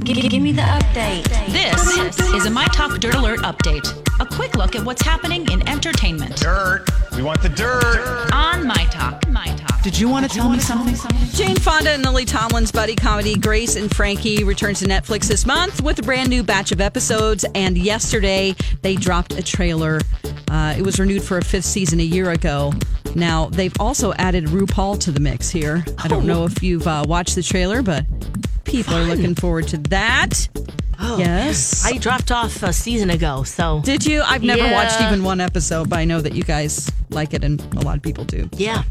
Give, give me the update. This is a My Talk Dirt Alert update. A quick look at what's happening in entertainment Dirt. We want the dirt. on My Talk. My Talk. Did you want to tell me something? Jane Fonda and Lily Tomlin's buddy comedy Grace and Frankie returns to Netflix this month with a brand new batch of episodes. And yesterday they dropped a trailer. Uh, it was renewed for a fifth season a year ago. Now they've also added RuPaul to the mix here. I don't know if you've uh, watched the trailer, but people are looking forward to that. Oh, Yes. I dropped off a season ago, so Did you? I've never watched even one episode, but I know that you guys like it and a lot of people do. yeah.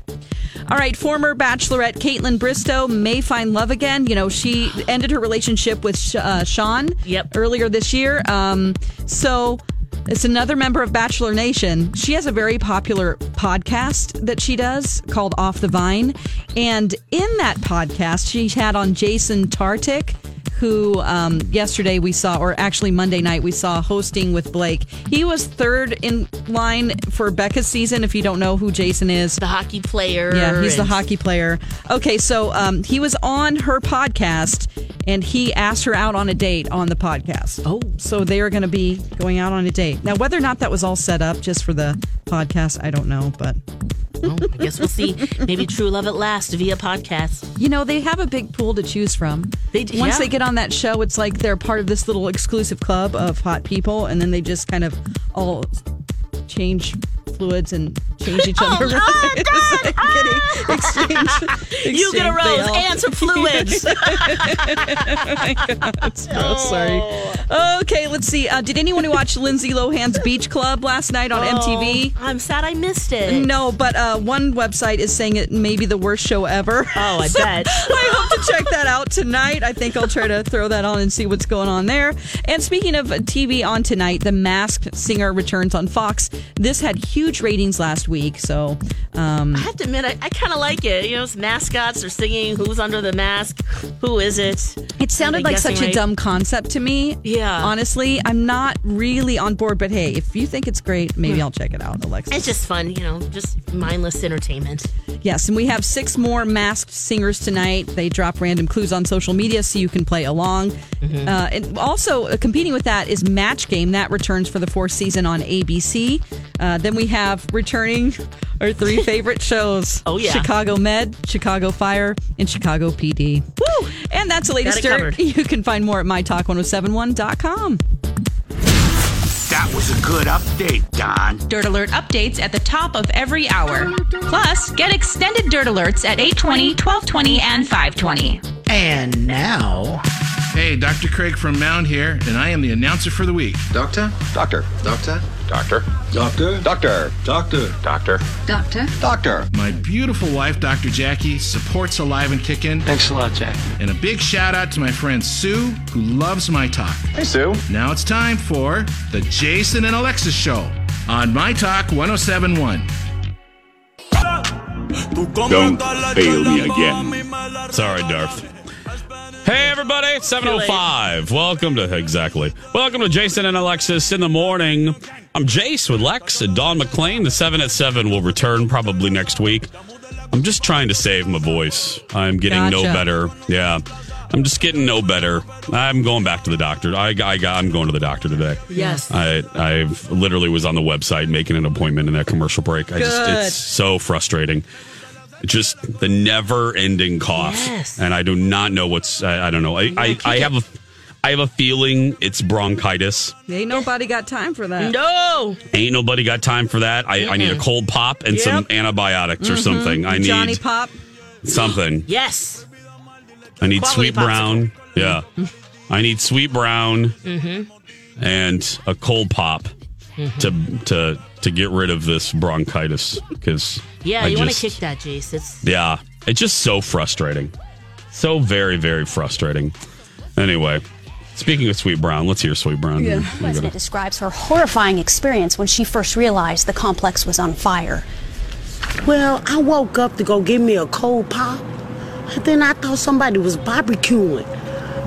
All right, former Bachelorette Kaitlyn Bristowe may find love again. You know, she ended her relationship with uh, Sean Yep. earlier this year. Um, so it's another member of Bachelor Nation. She has a very popular podcast that she does called Off the Vine. And in that podcast, she had on Jason Tartick. Who um, yesterday we saw, or actually Monday night we saw hosting with Blake. He was third in line for Becca's season. If you don't know who Jason is, The hockey player. yeah, he's the hockey player. Okay, so um, he was on her podcast and he asked her out on a date on the podcast. Oh. So they are going to be going out on a date. Now, whether or not that was all set up just for the podcast, I don't know. But, Oh, I guess we'll see. Maybe true love at last via podcast. you know, they have a big pool to choose from. They Once yeah. they get on that show, it's like they're part of this little exclusive club of hot people, and then they just kind of all change fluids and change each other. around. It's like getting exchange, You get a rose and some fluids. Gross. Sorry. Okay, let's see. Uh, did anyone watch Lindsay Lohan's Beach Club last night on MTV? Oh, I'm sad I missed it. No, but uh, one website is saying it may be the worst show ever. Oh, I bet. I hope to check that out tonight. I think I'll try to throw that on and see what's going on there. And speaking of TV on tonight, The Masked Singer returns on Fox. This had huge ratings last week, so um, I have to admit, I, I kind of like it. You know, it's mascots are singing. Who's under the mask? Who is it? It sounded like such guessing a dumb concept to me. Yeah. Honestly, I'm not really on board, but hey, if you think it's great, maybe I'll check it out, Alexa. It's just fun, you know, just mindless entertainment. Yes, and we have six more masked singers tonight. They drop random clues on social media so you can play along. Mm-hmm. Uh, and also, uh, competing with that is Match Game. That returns for the fourth season on ABC. Uh, then we have returning our three favorite shows Oh, yeah. Chicago Med, Chicago Fire, and Chicago PD. Woo! And that's the latest dirt. covered. You can find more at mytalk1071.com. That was a good update, Don. Dirt Alert updates at the top of every hour. Plus, get extended Dirt Alerts at 820, 1220, and 520. And now, Hey, Dr. Craig from Mound here, and I am the announcer for the week. Doctor? Doctor. Doctor? Doctor. Doctor? Doctor. Doctor. Doctor. Doctor? Doctor. My beautiful wife, Dr. Jackie, supports Alive and Kickin'. Thanks a lot, Jack. And a big shout out to my friend Sue, who loves my talk. Hey, Sue. Now it's time for the Jason and Alexis Show on My Talk 1071. Don't fail me again. Sorry, Darth. Hey, everybody, it's 705. Welcome to, exactly. Welcome to Jason and Alexis in the morning. I'm Jace with Lex and Don McClain. The 7 at 7 will return probably next week. I'm just trying to save my voice. I'm getting no better. Yeah. I'm just getting no better. I'm going back to the doctor. I, I got, I'm going to the doctor today. Yes. I I literally was on the website making an appointment in that commercial break. I just Good. it's so frustrating. Just the never ending cough. Yes. And I do not know what's I, I don't know. I, I, I have a I have a feeling it's bronchitis. Ain't nobody got time for that. No. Ain't nobody got time for that. I, I need a cold pop and some Yep. antibiotics or something. I need Johnny Pop. something. Yes. I need Quality sweet brown. Yeah. I need sweet brown Mm-hmm. and a cold pop to to to get rid of this bronchitis because Yeah, you want to kick that, Jace. It's Yeah, it's just so frustrating. So very very frustrating. Anyway, speaking of sweet brown, let's hear sweet brown. Yeah. We're gonna- Resident describes her horrifying experience when she first realized the complex was on fire. Well, I woke up to go get me a cold pop, and then I thought somebody was barbecuing.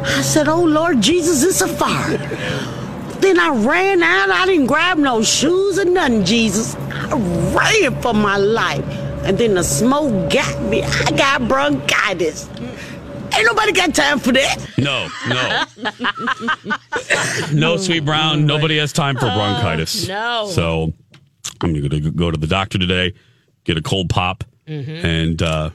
I said, Oh Lord Jesus, it's a fire. Then I ran out. I didn't grab no shoes or nothing, Jesus. I ran for my life. And then the smoke got me. I got bronchitis. Ain't nobody got time for that. No, no. no, sweet brown. Nobody has time for bronchitis. no. So I'm going to go to the doctor today, get a cold pop, and uh,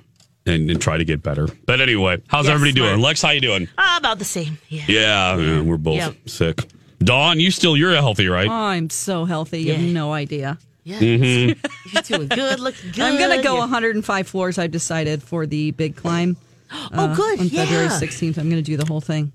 and and try to get better. But anyway, how's Yes, everybody doing? Lex, how you doing? ah, about the same. Yeah. Yeah, yeah, we're both Yep. sick. Dawn, you still you're healthy, right? Oh, I'm so healthy. You have Yeah. no idea. Yeah. Mhm. You're doing good, looking good. I'm going to go You're- 105 floors. I've decided for the big climb. Oh, good. On February 16th, I'm going to do the whole thing.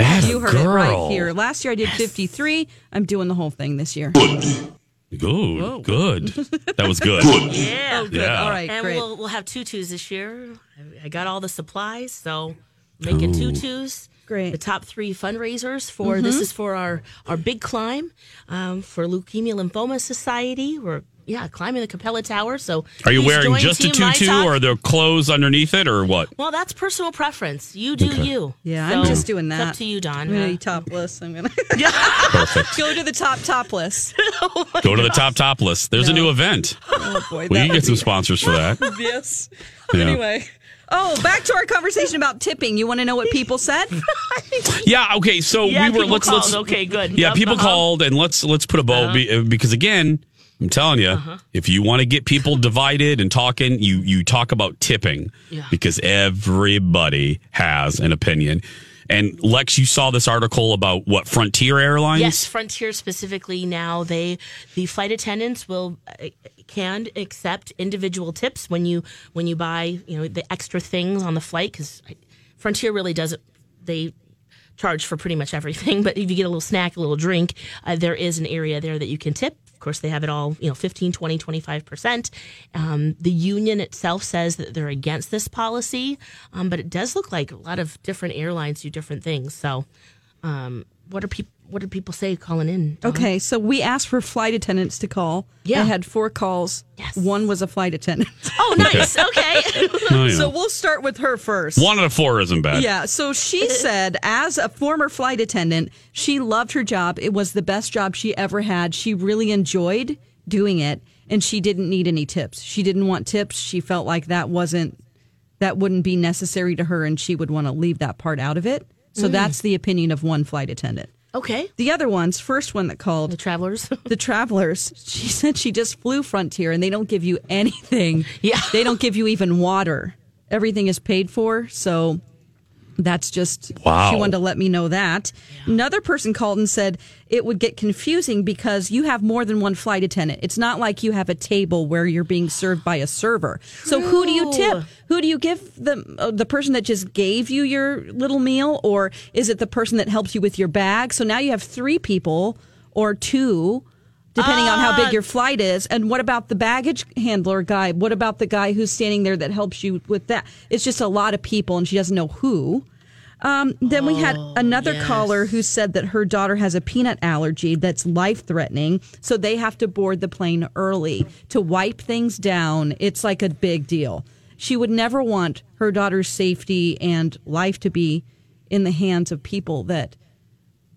Atta You heard it girl. right here. Last year I did 53. I'm doing the whole thing this year. Good, good. That was good. Yeah. Oh, good. Yeah. All right, and great. we'll we'll have tutus this year. I, I got all the supplies, so making Ooh. tutus. Great. The top three fundraisers for this is for our our big climb um, for Leukemia Lymphoma Society. We're yeah climbing the Capella Tower. So Are you wearing just a Team My tutu Talk. or the clothes underneath it or what? Well, that's personal preference. You do Okay. you. Yeah, So I'm just doing It's that. up to you, Don. I'm going to Uh, be topless. I'm going to yeah. Perfect. go to the top topless. Go to the top top list. There's a new event. Oh, boy. We can get some be sponsors for that. yes. Yeah. Anyway. Oh, back to our conversation about tipping. You want to know what people said? Yeah. Okay. So Yeah, we were. people Let's called. let's. Okay, good. Yeah, Yep, people uh-huh. called, and let's let's put a bow be, because again, I'm telling you, Uh-huh. if you want to get people divided and talking, you you talk about tipping Yeah. because everybody has an opinion. And Lex, you saw this article about what Frontier Airlines? Yes, Frontier specifically now they the flight attendants will uh, can accept individual tips when you when you buy you know the extra things on the flight because Frontier really doesn't they charge for pretty much everything but if you get a little snack a little drink uh, there is an area there that you can tip of course they have it all you know 15 20 25% um, the union itself says that they're against this policy um, but it does look like a lot of different airlines do different things. So um, what are people what do people say calling in Dawn? Okay, so we asked for flight attendants to call. Yeah. I had four calls. Yes. One was a flight attendant. oh nice okay Oh, yeah. So we'll start with her first. One out of four isn't bad. Yeah, so she said, as a former flight attendant, she loved her job. It was the best job she ever had. She really enjoyed doing it, and she didn't need any tips. She didn't want tips. She felt like that wasn't that wouldn't be necessary to her, and she would want to leave that part out of it. So mm. that's the opinion of one flight attendant. Okay The other one's first one that called the travelers the travelers. She said she just flew Frontier and they don't give you anything. Yeah. They don't give you even water. Everything is paid for. So that's just, Wow. she wanted to let me know that. Another person called and said it would get confusing because you have more than one flight attendant. It's not like you have a table where you're being served by a server. So who do you tip? Who do you give the uh, the person that just gave you your little meal, or is it the person that helps you with your bag? So now you have three people or two depending on how big your flight is. And what about the baggage handler guy? What about the guy who's standing there that helps you with that? It's just a lot of people, and she doesn't know who. Um, then we had another caller who said that her daughter has a peanut allergy that's life threatening. So they have to board the plane early to wipe things down. It's like a big deal. She would never want her daughter's safety and life to be in the hands of people that,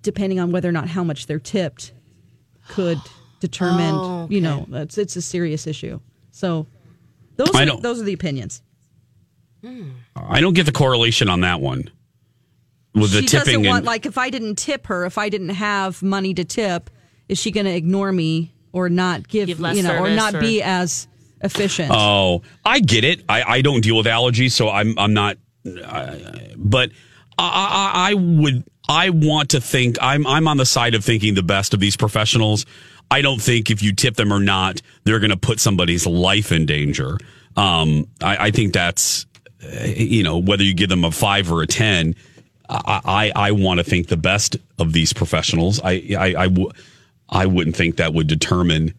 depending on whether or not how much they're tipped, could determine, Oh, you know, it's, it's a serious issue. So those are, those are the opinions. Hmm. I don't get the correlation on that one with the she tipping. doesn't want and, like if I didn't tip her, if I didn't have money to tip, is she going to ignore me or not give, Give less you know or not or- be as efficient? Oh, I get it. I, I don't deal with allergies, so I'm I'm not. Uh, I, but I, I, I would. I want to think I'm I'm on the side of thinking the best of these professionals. I don't think if you tip them or not, they're going to put somebody's life in danger. Um, I, I think that's uh, you know whether you give them a five or a ten. I I, I want to think the best of these professionals. I I I, w- I wouldn't think that would determine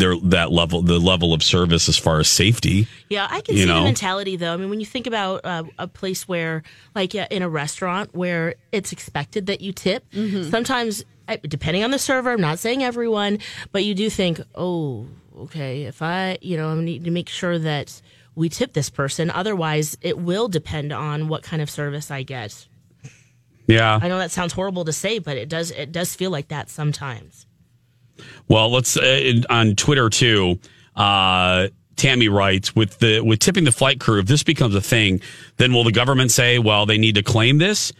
their that level the level of service as far as safety. Yeah, I can You see know? the mentality though. I mean, when you think about uh, a place where, like uh, in a restaurant, where it's expected that you tip, sometimes uh, depending on the server, I'm not saying everyone, but you do think, oh, okay, if I, you know, I need to make sure that we tip this person. Otherwise, it will depend on what kind of service I get. Yeah. I know that sounds horrible to say, but it does. It does feel like that sometimes. Well, let's uh, on Twitter too. Uh, Tammy writes with the with tipping the flight crew. If this becomes a thing, then will the government say, well, they need to claim this?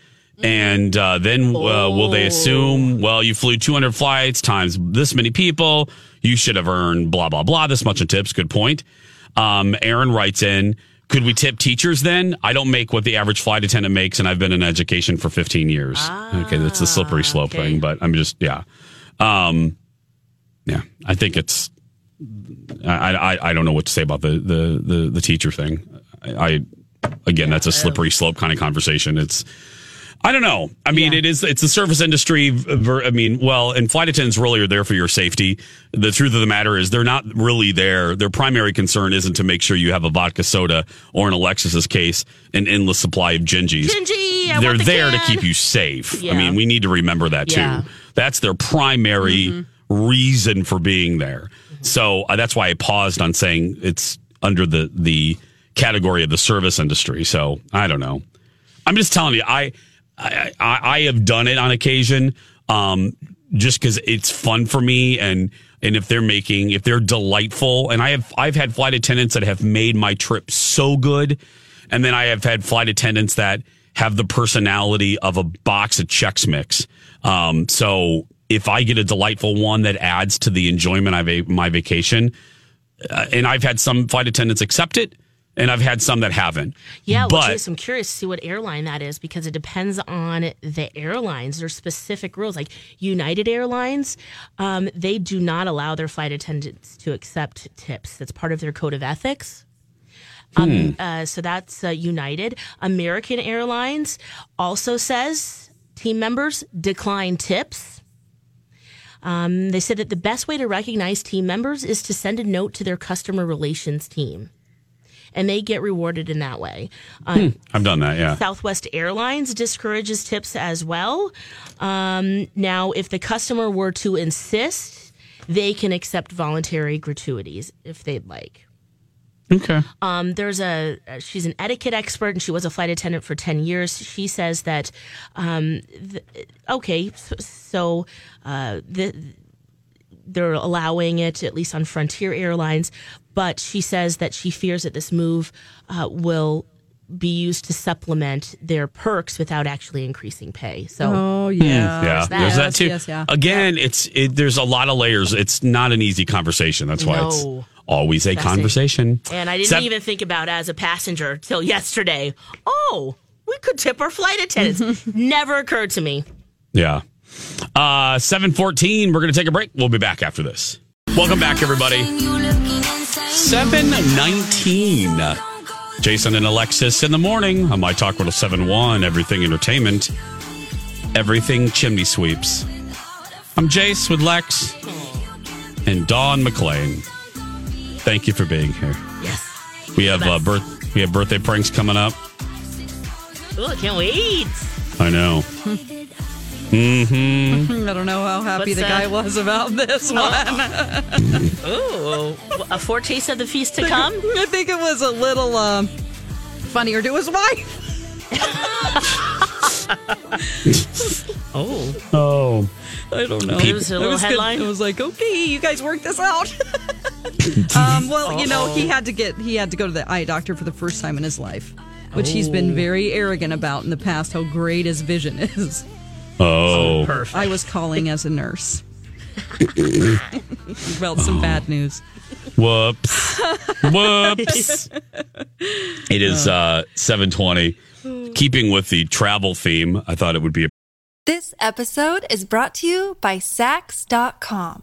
And uh, then uh, will they assume, well, you flew 200 flights times this many people, you should have earned blah blah blah this much in tips. Good point. Um, Aaron writes in, could we tip teachers then? I don't make what the average flight attendant makes, and I've been in education for 15 years. okay, that's the slippery slope thing, but I'm just yeah, um, yeah. I think it's I, I I don't know what to say about the the the, the teacher thing. I, I again, that's a slippery slope kind of conversation. It's I don't know. I mean, it is. It's the service industry. I mean, well, and flight attendants really are there for your safety. The truth of the matter is, they're not really there. Their primary concern isn't to make sure you have a vodka soda or, in Alexis's case, an endless supply of gingies. Gingy, I they're the there to keep you safe. Yeah. I mean, we need to remember that too. Yeah. That's their primary mm-hmm. Reason for being there. So uh, that's why I paused on saying it's under the the category of the service industry. So I don't know. I'm just telling you, I I, I, I have done it on occasion, um, just because it's fun for me, and and if they're making if they're delightful, and I have I've had flight attendants that have made my trip so good, and then I have had flight attendants that have the personality of a box of Chex Mix. Um, so if I get a delightful one that adds to the enjoyment of a, my vacation, uh, and I've had some flight attendants accept it, and I've had some that haven't. Yeah, well, but Jason, I'm curious to see what airline that is because it depends on the airlines. There's specific rules. Like United Airlines, um, they do not allow their flight attendants to accept tips. That's part of their code of ethics. Um, uh, so that's uh, United. American Airlines also says team members decline tips. Um, they said that the best way to recognize team members is to send a note to their customer relations team, and they get rewarded in that way. Um, I've done that. Yeah. Southwest Airlines discourages tips as well. Um, now, if the customer were to insist, they can accept voluntary gratuities if they'd like. Okay. Um, there's a she's an etiquette expert and she was a flight attendant for 10 years. She says that um, th- okay, so, so uh, the, they're allowing it at least on Frontier Airlines, but she says that she fears that this move uh, will be used to supplement their perks without actually increasing pay. So Oh yeah. Yeah, that. there's that too. yes, yeah. Again, it's it, there's a lot of layers. It's not an easy conversation. That's why No. it's always a conversation. And I didn't Sev- even think about as a passenger till yesterday. Oh, we could tip our flight attendants. Never occurred to me. Yeah. Uh, 714, we're going to take a break. We'll be back after this. Welcome back, everybody. 719. Jason and Alexis in the morning on My Talk 1071, Everything Entertainment, Everything Chimney Sweeps. I'm Jace with Lex and Dawn McClain. Thank you for being here. Yes. We have uh, birth. We have birthday pranks coming up. Ooh, I can't wait. I know. Mm-hmm. I don't know how happy What's the that? guy was about this one. Ooh, a foretaste of the feast to come. I think it was a little uh, funnier to his wife. Oh, Oh. I don't know. It was a It little was good. headline? It was like, okay, you guys work this out. um, well, you know, he had to get he had to go to the eye doctor for the first time in his life, which he's been very arrogant about in the past. How great his vision is. Oh. perfect. I was calling as a nurse. well, some bad news. Whoops. Whoops. it is uh 720. keeping with the travel theme, I thought it would be a This episode is brought to you by Saks.com.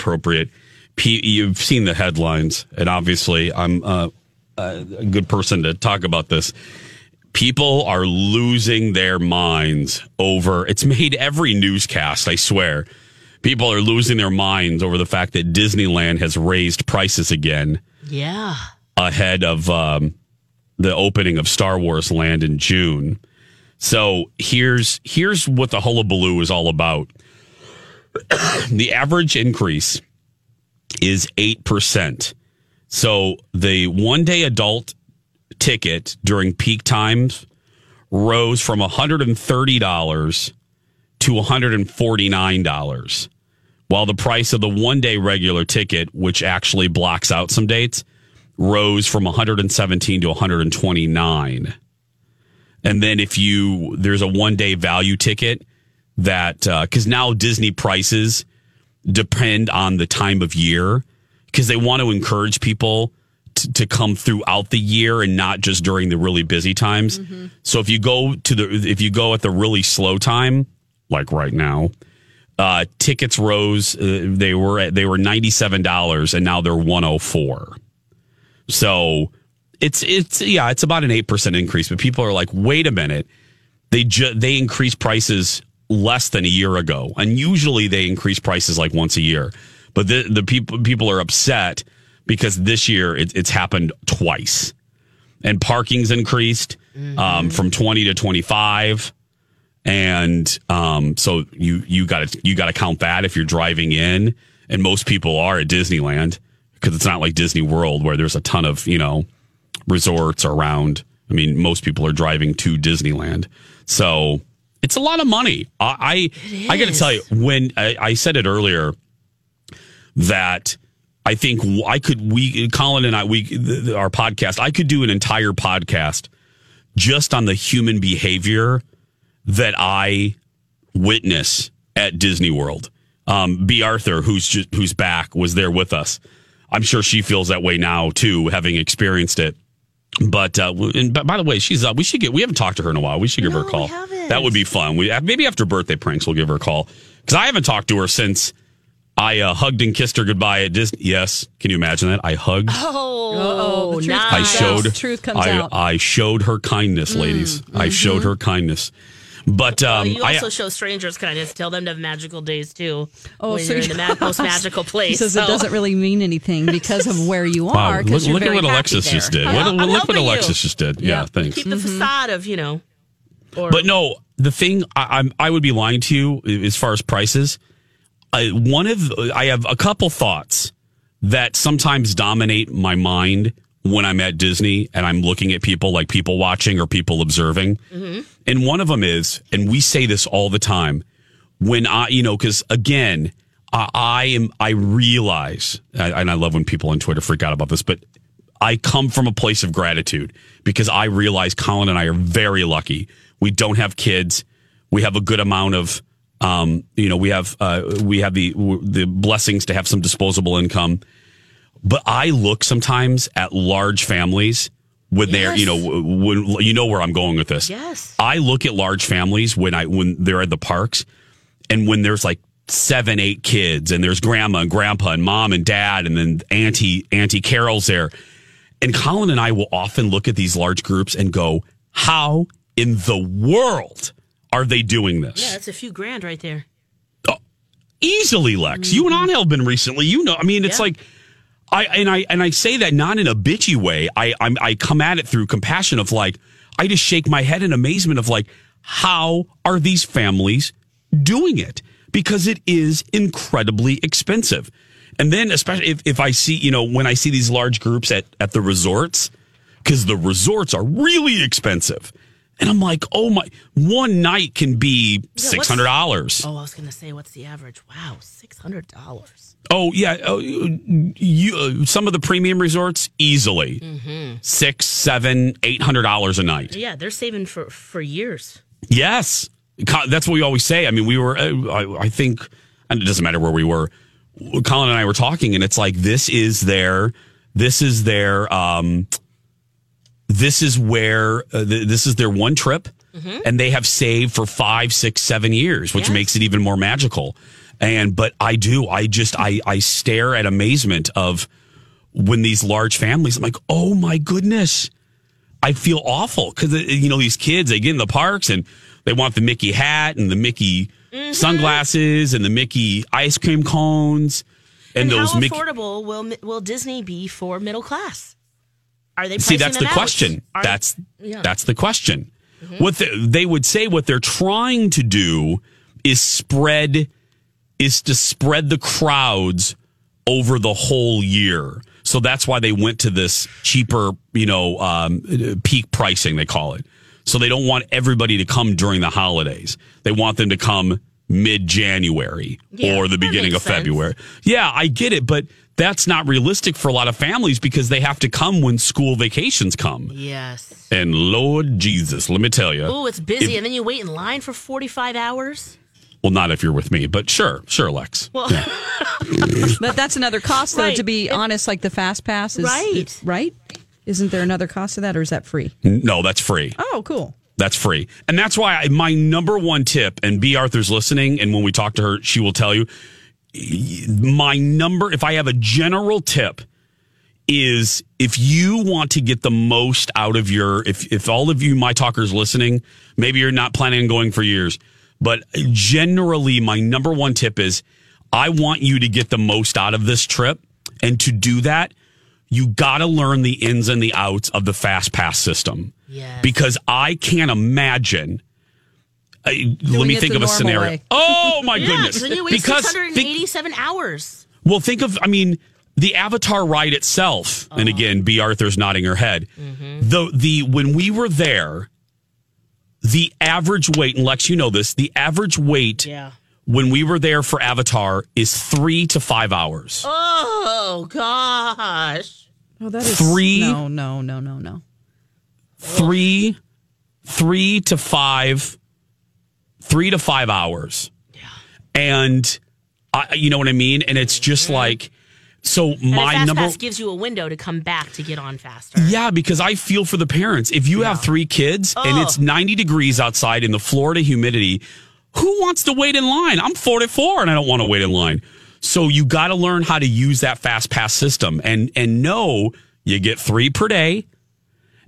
Appropriate. P- you've seen the headlines, and obviously, I'm uh, a good person to talk about this. People are losing their minds over. It's made every newscast. I swear, people are losing their minds over the fact that Disneyland has raised prices again Yeah. ahead of um, the opening of Star Wars Land in June. So here's here's what the hullabaloo is all about. the average increase is eight percent. So the one day adult ticket during peak times rose from hundred and thirty dollars to one hundred and forty nine dollars, while the price of the one day regular ticket, which actually blocks out some dates, rose from 117 to 129. And then if you there's a one day value ticket that because now Disney prices depend on the time of year because they want to encourage people to, to come throughout the year and not just during the really busy times. So if you go to the if you go at the really slow time, like right now, uh, tickets rose. Uh, they were at, they were ninety seven dollars and now they're one hundred four. So it's it's yeah, it's about an eight percent increase. But people are like, wait a minute, they ju- they increase prices less than a year ago, and usually they increase prices like once a year. But the the people people are upset because this year it, it's happened twice, and parking's increased um, from twenty to twenty five. And um, so you you got to you got to count that if you're driving in, and most people are at Disneyland because it's not like Disney World where there's a ton of you know resorts around. I mean, most people are driving to Disneyland, so it's a lot of money. I I, I got to tell you, when I, I said it earlier that I think I could we Colin and I we the, our podcast I could do an entire podcast just on the human behavior that I witness at Disney World. Um, B. Arthur, who's just, who's back, was there with us. I'm sure she feels that way now too, having experienced it. But uh, and by the way, she's uh, we should get we haven't talked to her in a while. We should give her a call. That would be fun. We maybe after birthday pranks, we'll give her a call because I haven't talked to her since I uh, hugged and kissed her goodbye at Disney. Yes, can you imagine that? I hugged. Oh, the truth nice. I showed out. Truth comes I, out. I showed her kindness, ladies. I showed her kindness. But um, you I, also show strangers kindness. Tell them to have magical days too. Oh, when so you're in the ma- most magical place. He says so. it doesn't really mean anything because of where you are. wow, look, look at what Alexis there. just did. I'm What, I'm look what helping you. Alexis just did. Yeah, thanks. Keep the Mm-hmm. facade of you know. Or, But no, the thing I, I'm I would be lying to you as far as prices. I, one of I have a couple thoughts that sometimes dominate my mind when I'm at Disney and I'm looking at people like people watching or people observing. Mm-hmm. And one of them is, and we say this all the time, when I, you know, because again, I, I am, I realize, and I love when people on Twitter freak out about this, but I come from a place of gratitude because I realize Colin and I are very lucky. We don't have kids. We have a good amount of, um, you know, we have uh, we have the the blessings to have some disposable income. But I look sometimes at large families when they're, you know, when you know where I'm going with this. Yes. I look at large families when I when they're at the parks, and when there's like seven, eight kids, and there's grandma and grandpa and mom and dad, and then auntie Auntie Carol's there, and Colin and I will often look at these large groups and go, "How in the world are they doing this?" yeah, that's a few grand right there. Oh, easily, Lex. You and mm-hmm. Angel have been recently. You know, I mean, it's Yeah. like I and I and I say that not in a bitchy way. I I'm, I come at it through compassion of like I just shake my head in amazement of like how are these families doing it because it is incredibly expensive. And then especially if, if I see you know when I see these large groups at at the resorts because the resorts are really expensive. And I'm like, oh my, one night can be what's- six hundred dollars. Oh, I was gonna say, what's the average? Wow, six hundred dollars. Oh yeah, oh, you uh, some of the premium resorts easily Mm-hmm. six, seven, eight hundred dollars a night. Yeah, they're saving for for years. Yes, that's what we always say. I mean, we were, uh, I, I think, and it doesn't matter where we were. Colin and I were talking, and it's like this is their, this is their, um, this is where uh, th- this is their one trip, mm-hmm. and they have saved for five, six, seven years, which Yes. makes it even more magical. And but I do, I just, I, I stare at amazement of when these large families. I'm like, oh my goodness. I feel awful because uh, you know these kids they get in the parks and they want the Mickey hat and the Mickey mm-hmm. sunglasses and the Mickey ice cream cones and, And, those how Mickey. affordable will will Disney be for middle class? Are they See, that's the out? question. Are- that's Yeah. Mm-hmm. that's the question. What the, they would say, what they're trying to do is spread is to spread the crowds over the whole year. So that's why they went to this cheaper, you know, um, peak pricing they call it. So they don't want everybody to come during the holidays. They want them to come mid January Yeah, or the beginning of sense. February. Yeah, I get it, but that's not realistic for a lot of families because they have to come when school vacations come. Yes. And Lord Jesus, let me tell you. Oh, it's busy, If- and then you wait in line for forty five hours. well, not if you're with me, but sure, sure, Lex. Well, But that's another cost, though. Right. To be It- honest, like the fast pass is Right. right. Isn't there another cost to that, or is that free? No, that's free. Oh, cool. That's free. And that's why I, my number one tip, and B. Arthur's listening, and when we talk to her, she will tell you my number, if I have a general tip, is if you want to get the most out of your, if, if all of you, my talkers listening, maybe you're not planning on going for years, but generally, my number one tip is I want you to get the most out of this trip. And to do that, you got to learn the ins and the outs of the fast pass system. Yes. Because I can't imagine. I, let me think of a scenario. way. Oh my yeah, goodness! then you wait because six hundred think- and eighty seven hours. well, think of, I mean, the Avatar ride itself, and Uh-huh. again, B. Arthur's nodding her head. Mm-hmm. The the when we were there, the average wait, and Lex, you know this, the average wait Yeah. when we were there for Avatar is three to five hours. Oh gosh. Oh, that is Three- No, no, no, no, no. Three, three to five, three to five hours. Yeah. And I, you know what I mean? And it's just mm-hmm. like, so my fast number. pass gives you a window to come back to get on faster. Yeah, because I feel for the parents. If you have three kids and it's 90 degrees outside in the Florida humidity, who wants to wait in line? I'm 44 and I don't want to wait in line. So you got to learn how to use that fast pass system and and know you get 3 per day.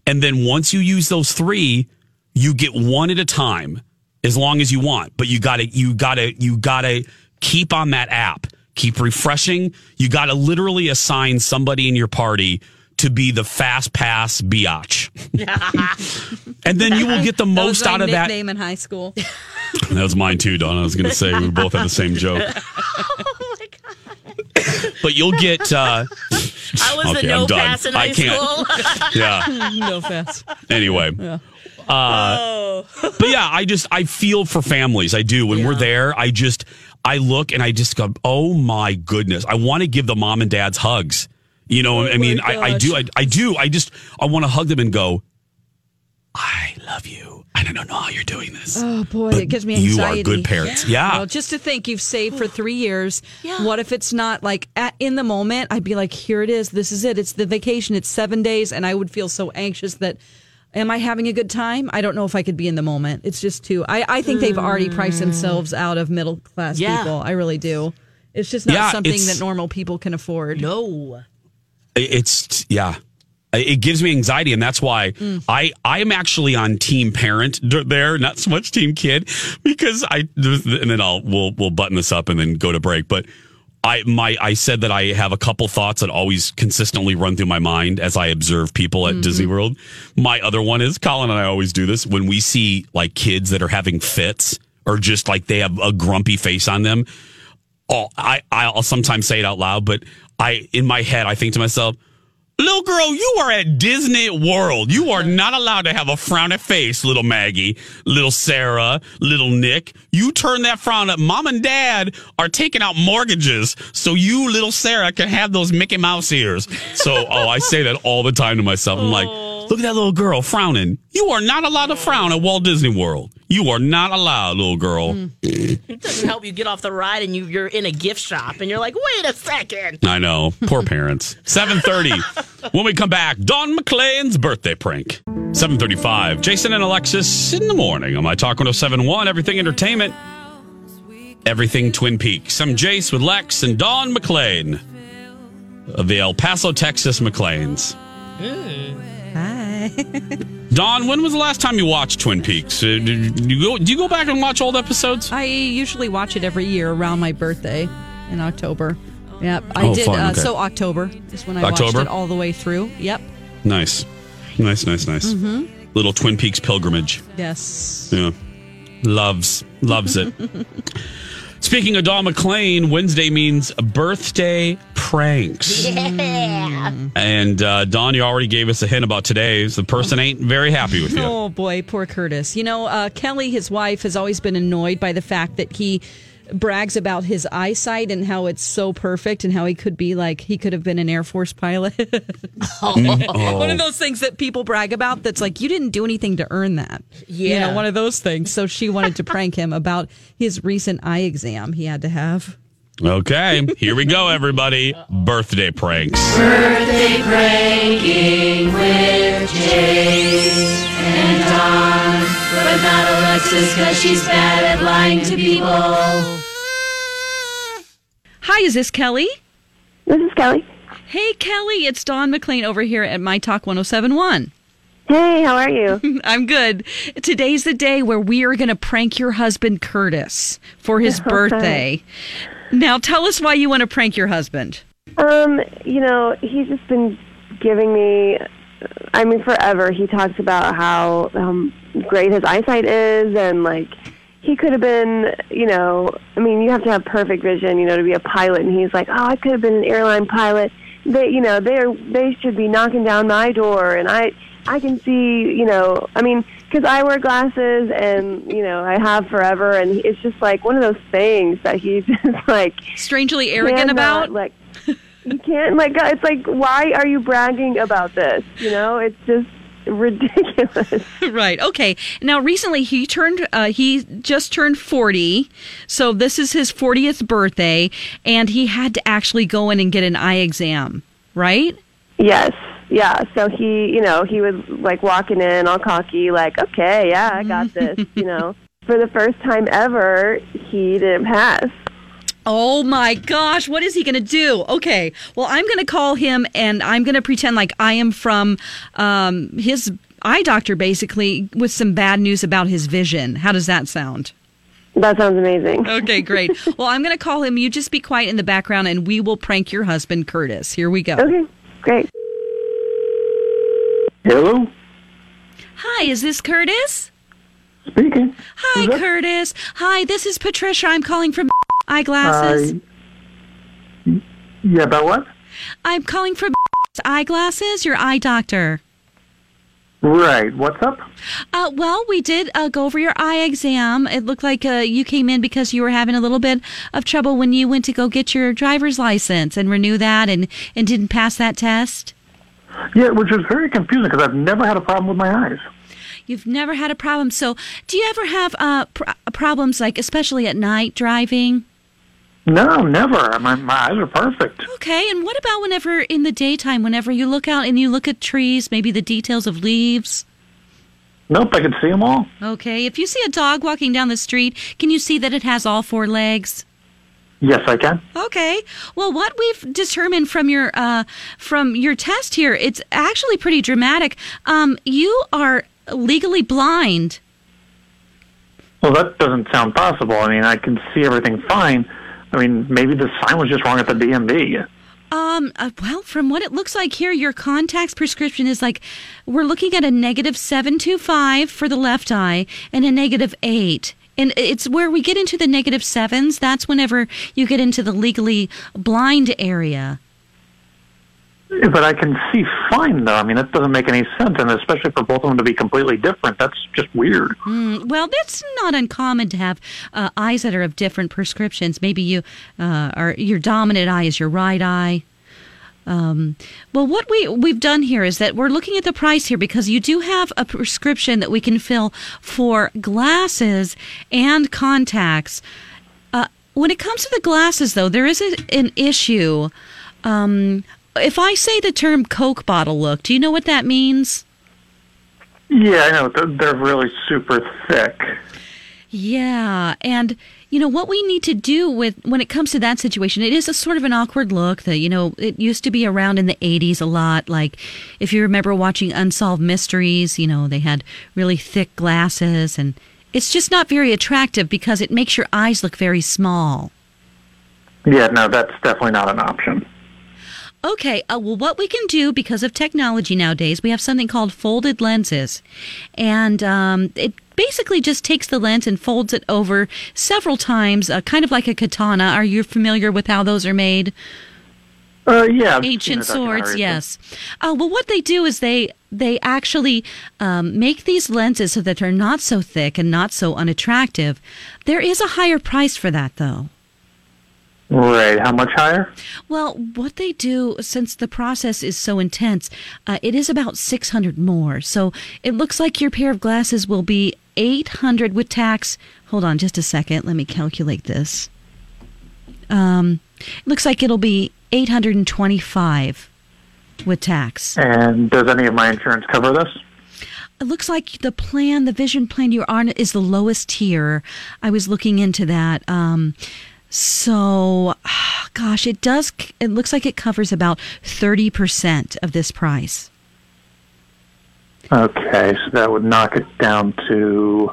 And then once you use those 3, you get one at a time as long as you want. But you got to you got to you got to keep on that app. Keep refreshing. You got to literally assign somebody in your party to be the fast pass biatch. and then you will get the most out of that. Name in high school. That was mine too, Don. I was going to say we both have the same joke. Oh my god! but you'll get. Uh, I was Okay, I'm no pass in I high can't. school. yeah. no fast. Anyway. Uh, but yeah, I just I feel for families. I do. When we're there, I just I look and I just go, oh my goodness, I want to give the mom and dads hugs. You know, I mean, I, I do, I, I do, I just I want to hug them and go, I love you. I don't know how you're doing this. Oh boy, But it gives me anxiety. you are good parents. Yeah. Well, just to think you've saved for three years. Yeah. What if it's not like at, in the moment? I'd be like, here it is. This is it. It's the vacation. It's seven days, and I would feel so anxious that. Am I having a good time? I don't know if I could be in the moment. It's just too. I, I think they've already priced themselves out of middle class Yeah. people. I really do. It's just not Yeah, something that normal people can afford. no. It's yeah. it gives me anxiety, and that's why Mm. I I am actually on team parent there, not so much team kid, because I and then I'll we'll we'll button this up and then go to break, but. I my I said that I have a couple thoughts that always consistently run through my mind as I observe people at Disney mm-hmm. World. My other one is Colin and I always do this when we see like kids that are having fits or just like they have a grumpy face on them. Oh, I I'll sometimes say it out loud, but I in my head I think to myself, Little girl, you are at Disney World. You are not allowed to have a frowny face, little Maggie, little Sarah, little Nick. You turn that frown up. Mom and dad are taking out mortgages so you, little Sarah, can have those Mickey Mouse ears. So, oh, I say that all the time to myself. I'm like, oh. Look at that little girl frowning. You are not allowed to frown at Walt Disney World. You are not allowed, little girl. Mm. It doesn't help you get off the ride and you, you're in a gift shop and you're like, wait a second. I know. Poor parents. 7:30. when we come back, Don McClain's birthday prank. 7:35. Jason and Alexis in the morning on my Talk 1071 Everything Entertainment. Everything Twin Peaks. I'm Jace with Lex and Don McClain of the El Paso, Texas McClains. Hi. Don, when was the last time you watched Twin Peaks? Uh, did you go, do you go back and watch old episodes? I usually watch it every year around my birthday in October. Yep, I Oh, did. fun, Uh, okay. So October is when I October? watched it all the way through. Yep. Nice. Nice, nice, nice. Mhm. Little Twin Peaks pilgrimage. Yes. Yeah. Loves, loves it. Speaking of Don McClain, Wednesday means a birthday pranks. Yeah. And uh, Don, you already gave us a hint about today. So the person ain't very happy with you. Oh boy, poor Curtis. You know, uh, Kelly, his wife, has always been annoyed by the fact that he brags about his eyesight and how it's so perfect and how he could be like he could have been an Air Force pilot. Oh. One of those things that people brag about that's like you didn't do anything to earn that. You Yeah. know, one of those things. So she wanted to prank him about his recent eye exam he had to have. Okay, here we go, everybody. Birthday pranks. Birthday pranking with Jay and Don, but not Alexis because she's bad at lying to people. Hi, is this Kelly? This is Kelly. Hey, Kelly, it's Dawn McClain over here at My Talk 1071. Hey, how are you? I'm good. Today's the day where we are going to prank your husband, Curtis, for his Okay. birthday. Now, tell us why you want to prank your husband. Um, you know, he's just been giving me. I mean, forever. He talks about how um, great his eyesight is, and like he could have been. You know, I mean, you have to have perfect vision, you know, to be a pilot. And he's like, oh, I could have been an airline pilot. They, you know, they're they should be knocking down my door, and I, I can see. You know, I mean, because I wear glasses, and you know, I have forever, and it's just like one of those things that he's just like strangely arrogant about? Like you can't like it's like why are you bragging about this? You know, it's just ridiculous. right. Okay. Now, recently he turned, uh, he just turned 40. So this is his 40th birthday, and he had to actually go in and get an eye exam, right? Yes. Yeah. So he, you know, he was like walking in all cocky, like, okay, yeah, I got this. you know, for the first time ever, he didn't pass. Oh my gosh, what is he going to do? Okay, well, I'm going to call him and I'm going to pretend like I am from um, his eye doctor, basically, with some bad news about his vision. How does that sound? That sounds amazing. Okay, great. well, I'm going to call him. You just be quiet in the background and we will prank your husband, Curtis. Here we go. Okay, great. Hello? Hi, is this Curtis? Speaking. Hi, Curtis. Hi, this is Patricia. I'm calling from eyeglasses. Uh, yeah, about what? I'm calling from eyeglasses, your eye doctor. Right. What's up? Uh, well, we did uh, go over your eye exam. It looked like uh, you came in because you were having a little bit of trouble when you went to go get your driver's license and renew that and, and didn't pass that test. Yeah, which is very confusing because I've never had a problem with my eyes. You've never had a problem. So, do you ever have uh, pr- problems, like especially at night driving? No, never. My, my eyes are perfect. Okay, and what about whenever in the daytime, whenever you look out and you look at trees, maybe the details of leaves? Nope, I can see them all. Okay, if you see a dog walking down the street, can you see that it has all four legs? Yes, I can. Okay. Well, what we've determined from your uh, from your test here, it's actually pretty dramatic. Um, you are legally blind. Well, that doesn't sound possible. I mean, I can see everything fine. I mean, maybe the sign was just wrong at the DMV. Um, uh, well, from what it looks like here, your contacts prescription is like we're looking at a negative 725 for the left eye and a negative 8. And it's where we get into the negative sevens. That's whenever you get into the legally blind area. But I can see fine, though. I mean, that doesn't make any sense, and especially for both of them to be completely different, that's just weird. Mm, well, that's not uncommon to have uh, eyes that are of different prescriptions. Maybe you uh, are your dominant eye is your right eye. Um, well, what we we've done here is that we're looking at the price here because you do have a prescription that we can fill for glasses and contacts. Uh, when it comes to the glasses, though, there is a, an issue. Um, if I say the term Coke bottle look, do you know what that means? Yeah, I know. They're, they're really super thick. Yeah, and you know what we need to do with when it comes to that situation, it is a sort of an awkward look that you know it used to be around in the '80s a lot. Like if you remember watching Unsolved Mysteries, you know they had really thick glasses, and it's just not very attractive because it makes your eyes look very small. Yeah, no, that's definitely not an option. Okay, uh, well, what we can do because of technology nowadays, we have something called folded lenses. And um, it basically just takes the lens and folds it over several times, uh, kind of like a katana. Are you familiar with how those are made? Uh, yeah. Ancient swords, yes. Uh, well, what they do is they they actually um, make these lenses so that they're not so thick and not so unattractive. There is a higher price for that, though. Right. How much higher? Well, what they do, since the process is so intense, uh, it is about 600 more. So it looks like your pair of glasses will be 800 with tax. Hold on just a second. Let me calculate this. Um, it looks like it'll be 825 with tax. And does any of my insurance cover this? It looks like the plan, the vision plan you're on, is the lowest tier. I was looking into that. Um, so, gosh, it does, it looks like it covers about 30% of this price. Okay, so that would knock it down to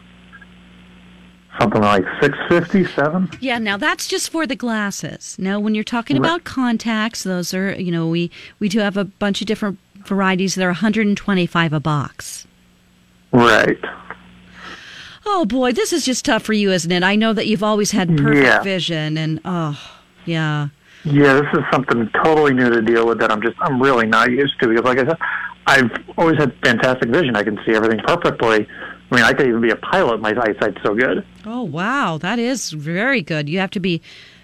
something like six fifty seven. Yeah, now that's just for the glasses. Now, when you're talking about contacts, those are you know we we do have a bunch of different varieties. They're 125 a box. Right. Oh boy, this is just tough for you, isn't it? I know that you've always had perfect yeah. vision, and oh, yeah. Yeah, this is something totally new to deal with that I'm just I'm really not used to because, like I said, I've always had fantastic vision. I can see everything perfectly. I mean, I could even be a pilot. My eyesight's so good. Oh wow, that is very good. You have to be.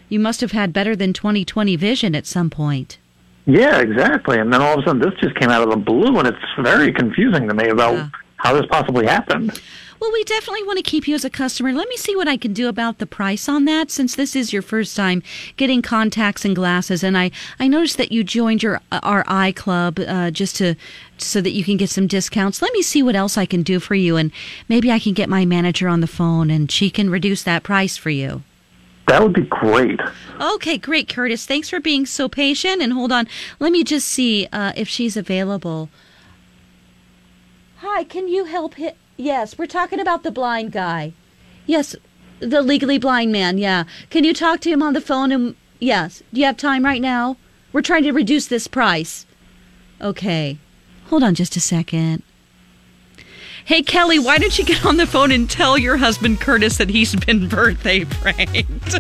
You must have had better than 20/20 vision at some point. Yeah, exactly. And then all of a sudden, this just came out of the blue, and it's very confusing to me about yeah. how this possibly happened. Well, we definitely want to keep you as a customer. Let me see what I can do about the price on that since this is your first time getting contacts and glasses. And I, I noticed that you joined your our eye club uh, just to so that you can get some discounts. Let me see what else I can do for you, and maybe I can get my manager on the phone and she can reduce that price for you. That would be great. Okay, great, Curtis. Thanks for being so patient. And hold on, let me just see uh, if she's available. Hi, can you help hit? Yes, we're talking about the blind guy. Yes, the legally blind man. Yeah. Can you talk to him on the phone? And yes, do you have time right now? We're trying to reduce this price. Okay. Hold on just a second. Hey, Kelly, why don't you get on the phone and tell your husband Curtis that he's been birthday pranked?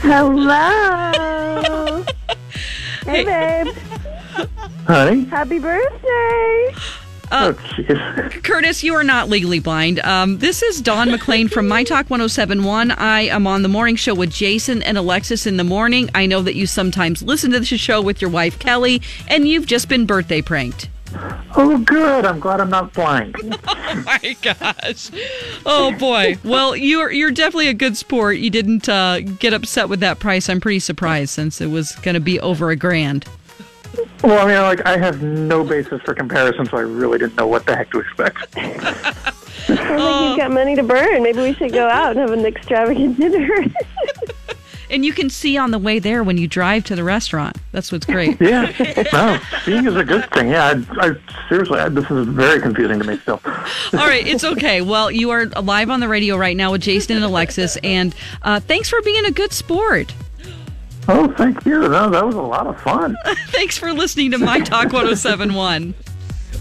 Hello. hey, babe. Honey. Happy birthday. Uh, oh, Curtis, you are not legally blind. Um, this is Dawn McClain from My Talk 1071. I am on the morning show with Jason and Alexis in the morning. I know that you sometimes listen to the show with your wife, Kelly, and you've just been birthday pranked. Oh, good. I'm glad I'm not blind. oh my gosh. Oh boy. Well, you're you're definitely a good sport. You didn't uh, get upset with that price. I'm pretty surprised since it was going to be over a grand. Well, I mean, like I have no basis for comparison, so I really didn't know what the heck to expect. I think you've got money to burn. Maybe we should go out and have an extravagant dinner. And you can see on the way there when you drive to the restaurant. That's what's great. Yeah, no, seeing is a good thing. Yeah, I, I seriously, I, this is very confusing to me still. All right, it's okay. Well, you are live on the radio right now with Jason and Alexis, and uh, thanks for being a good sport. Oh, thank you. No, that was a lot of fun. thanks for listening to My Talk 1071.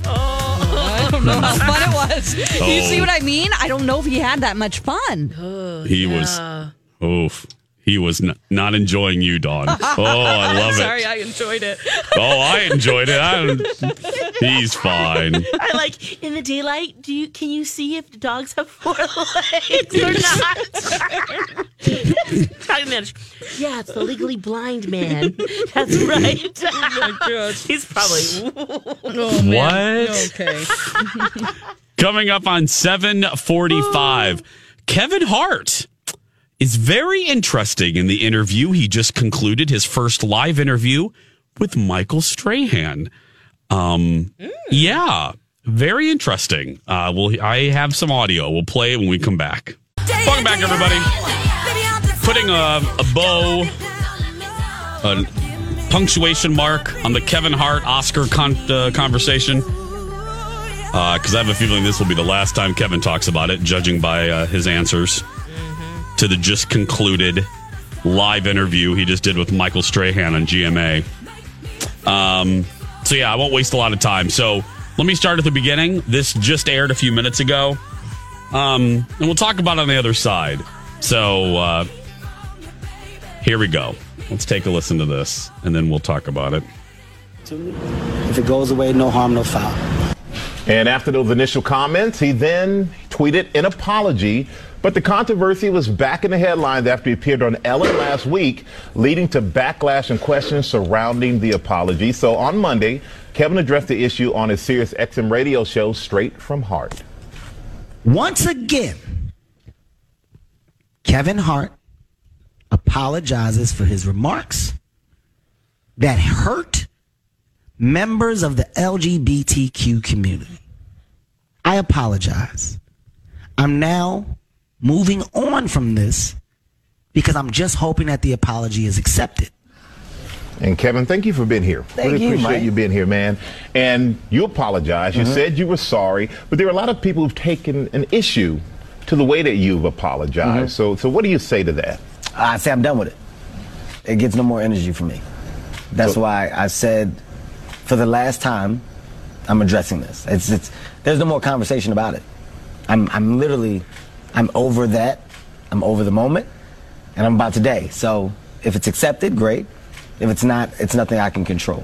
Oh, I don't know how fun it was. You Oh. see what I mean? I don't know if he had that much fun. Oh, he was, oof. He was n- not enjoying you, Dawn. Oh, I love Sorry, it. Sorry, I enjoyed it. Oh, I enjoyed it. I, he's fine. I like in the daylight. Do you can you see if the dogs have four legs or not? Trying to manage. Yeah, it's the legally blind man. That's right. Oh my god, he's probably. What? Okay. Coming up on 745, Kevin Hart is very interesting in the interview. He just concluded his first live interview with Michael Strahan. Um, yeah, very interesting. Uh, well, I have some audio. We'll play it when we come back. Welcome back, everybody. Putting a, a bow, a punctuation mark on the Kevin Hart Oscar con- uh, conversation because I have a feeling this will be the last time Kevin talks about it, judging by uh, his answers to the just concluded live interview he just did with Michael Strahan on GMA. Um, so yeah, I won't waste a lot of time. So let me start at the beginning. This just aired a few minutes ago, um, and we'll talk about it on the other side. So uh, here we go. Let's take a listen to this, and then we'll talk about it. If it goes away, no harm, no foul. And after those initial comments, he then tweeted an apology. But the controversy was back in the headlines after he appeared on Ellen last week, leading to backlash and questions surrounding the apology. So on Monday, Kevin addressed the issue on his Sirius XM radio show, Straight from Hart. Once again, Kevin Hart apologizes for his remarks that hurt members of the LGBTQ community. I apologize. I'm now moving on from this because I'm just hoping that the apology is accepted. And Kevin, thank you for being here. Thank really you, appreciate Mike. you being here, man. And you apologize. You Mhm. said you were sorry, but there are a lot of people who've taken an issue to the way that you've apologized. Mhm. So, so what do you say to that? I say I'm done with it. It gets no more energy from me. That's why I said for the last time, I'm addressing this. It's, it's there's no more conversation about it. I'm I'm literally I'm over that. I'm over the moment, and I'm about today. So if it's accepted, great. If it's not, it's nothing I can control.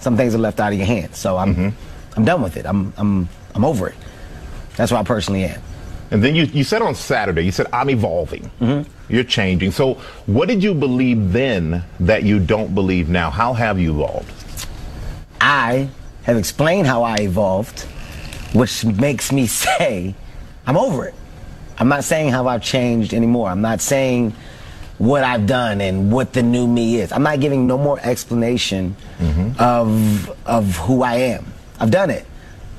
Some things are left out of your hands. So I'm mm-hmm. I'm done with it. I'm I'm I'm over it. That's where I personally am. And then you, you said on Saturday, you said, I'm evolving. Mm-hmm. You're changing. So, what did you believe then that you don't believe now? How have you evolved? I have explained how I evolved, which makes me say I'm over it. I'm not saying how I've changed anymore. I'm not saying what I've done and what the new me is. I'm not giving no more explanation of of who I am. I've done it.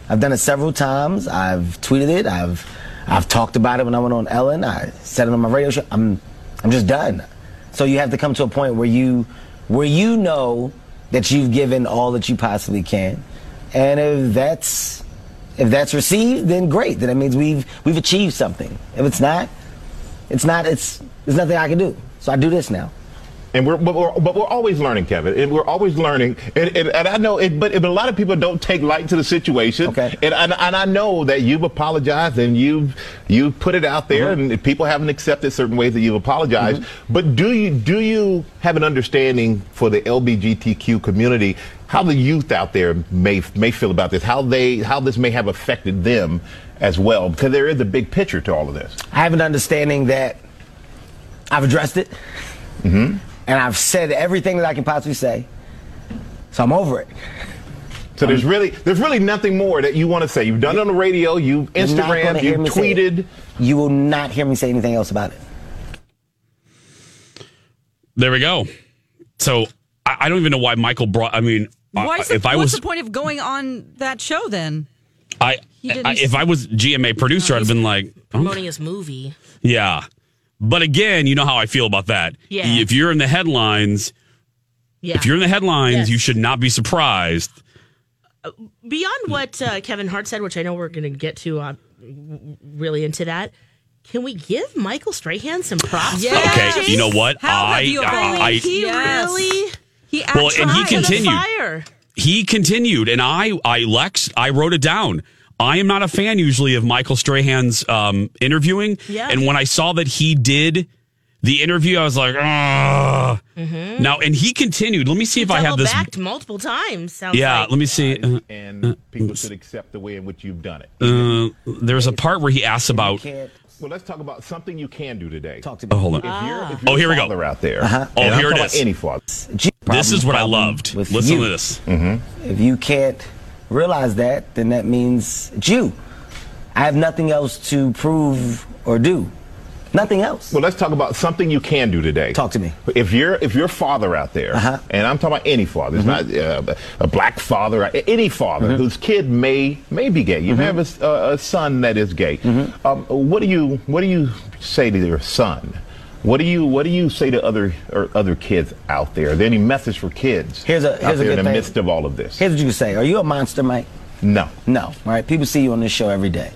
I've done it several times. I've tweeted it. I've I've talked about it when I went on Ellen. I said it on my radio show. I'm I'm just done. So you have to come to a point where you where you know that you've given all that you possibly can. And if that's if that's received, then great. Then it means we've we've achieved something. If it's not, it's not. It's there's nothing I can do. So I do this now. And we're but, we're but we're always learning, Kevin. And we're always learning. And, and, and I know it, but, but a lot of people don't take light to the situation. Okay. And, and and I know that you've apologized and you've you've put it out there, and people haven't accepted certain ways that you've apologized. But do you do you have an understanding for the LGBTQ community? How the youth out there may may feel about this? How they how this may have affected them as well? Because there is a big picture to all of this. I have an understanding that I've addressed it, Mm-hmm. And I've said everything that I can possibly say. So I'm over it. So there's really there's really nothing more that you want to say. You've done it on the radio, you You're Instagram, you hear me say it. tweeted. You will not hear me say anything else about it. There we go. So I, I don't even know why Michael brought. I mean, Why I- is it, if I what's was, the point of going on that show then? I, I if I was GMA producer, I'd have been like, promoting his movie. yeah. But again, you know how I feel about that. Yeah. If you're in the headlines, Yeah. if you're in the headlines, Yes. you should not be surprised. Beyond what uh, Kevin Hart said, which I know we're going to get to uh, really into that, can we give Michael Strahan some props? for that, Okay, you know what? How I, valuable. I, I- he really he Well, and he continued. He continued, and I, I, Lex, I wrote it down. I am not a fan usually of Michael Strahan's um, interviewing, Yeah. and when I saw that he did the interview, I was like, ah. Mhm. Now, and he continued. Let me see if I have this. backed multiple times. Sounds Yeah, like. let me see. Uh, and people should accept the way in which you've done it. uh, there's a part where he asks about. Well, let's talk about something you can do today. Talk to Oh, hold on. If you're, if Oh, you're here we a go. father out there. Uh-huh. Oh, and I'm here it talking Any father. This is what I loved. Listen you. to this. Mm-hmm. If you can't realize that, then that means it's you. I have nothing else to prove or do. Nothing else. Well, let's talk about something you can do today. Talk to me. If you're if you're father out there, Uh-huh. and I'm talking about any father, it's not uh, a black father, any father Mm-hmm. whose kid may may be gay. You have a son that is gay. Mm-hmm. Um, what do you what do you say to your son? What do you what do you say to other or other kids out there? Are there any message for kids? Here's a- out here's a there in the thing. midst of all of this. Here's what you can say. Are you a monster, Mike? No. No. Right? People see you on this show every day.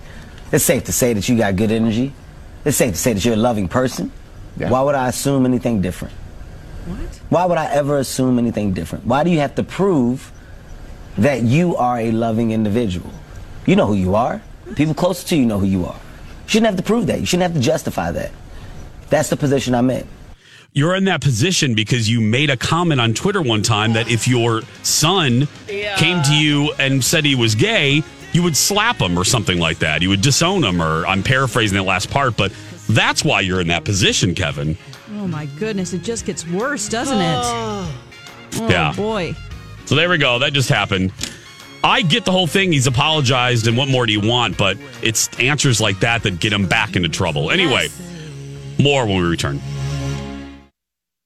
It's safe to say that you got good energy. It's safe to say that you're a loving person. Why would I assume anything different? What? Why would I ever assume anything different? Why do you have to prove that you are a loving individual? You know who you are. People close to you know who you are. You shouldn't have to prove that. You shouldn't have to justify that. That's the position I'm in. You're in that position because you made a comment on Twitter one time that if your son came to you and said he was gay, you would slap him or something like that. You would disown him, or I'm paraphrasing that last part, but that's why you're in that position, Kevin. Oh my goodness, it just gets worse, doesn't it? Oh Yeah. boy. So there we go. That just happened. I get the whole thing. He's apologized, and what more do you want? But it's answers like that that get him back into trouble. Anyway, more when we return.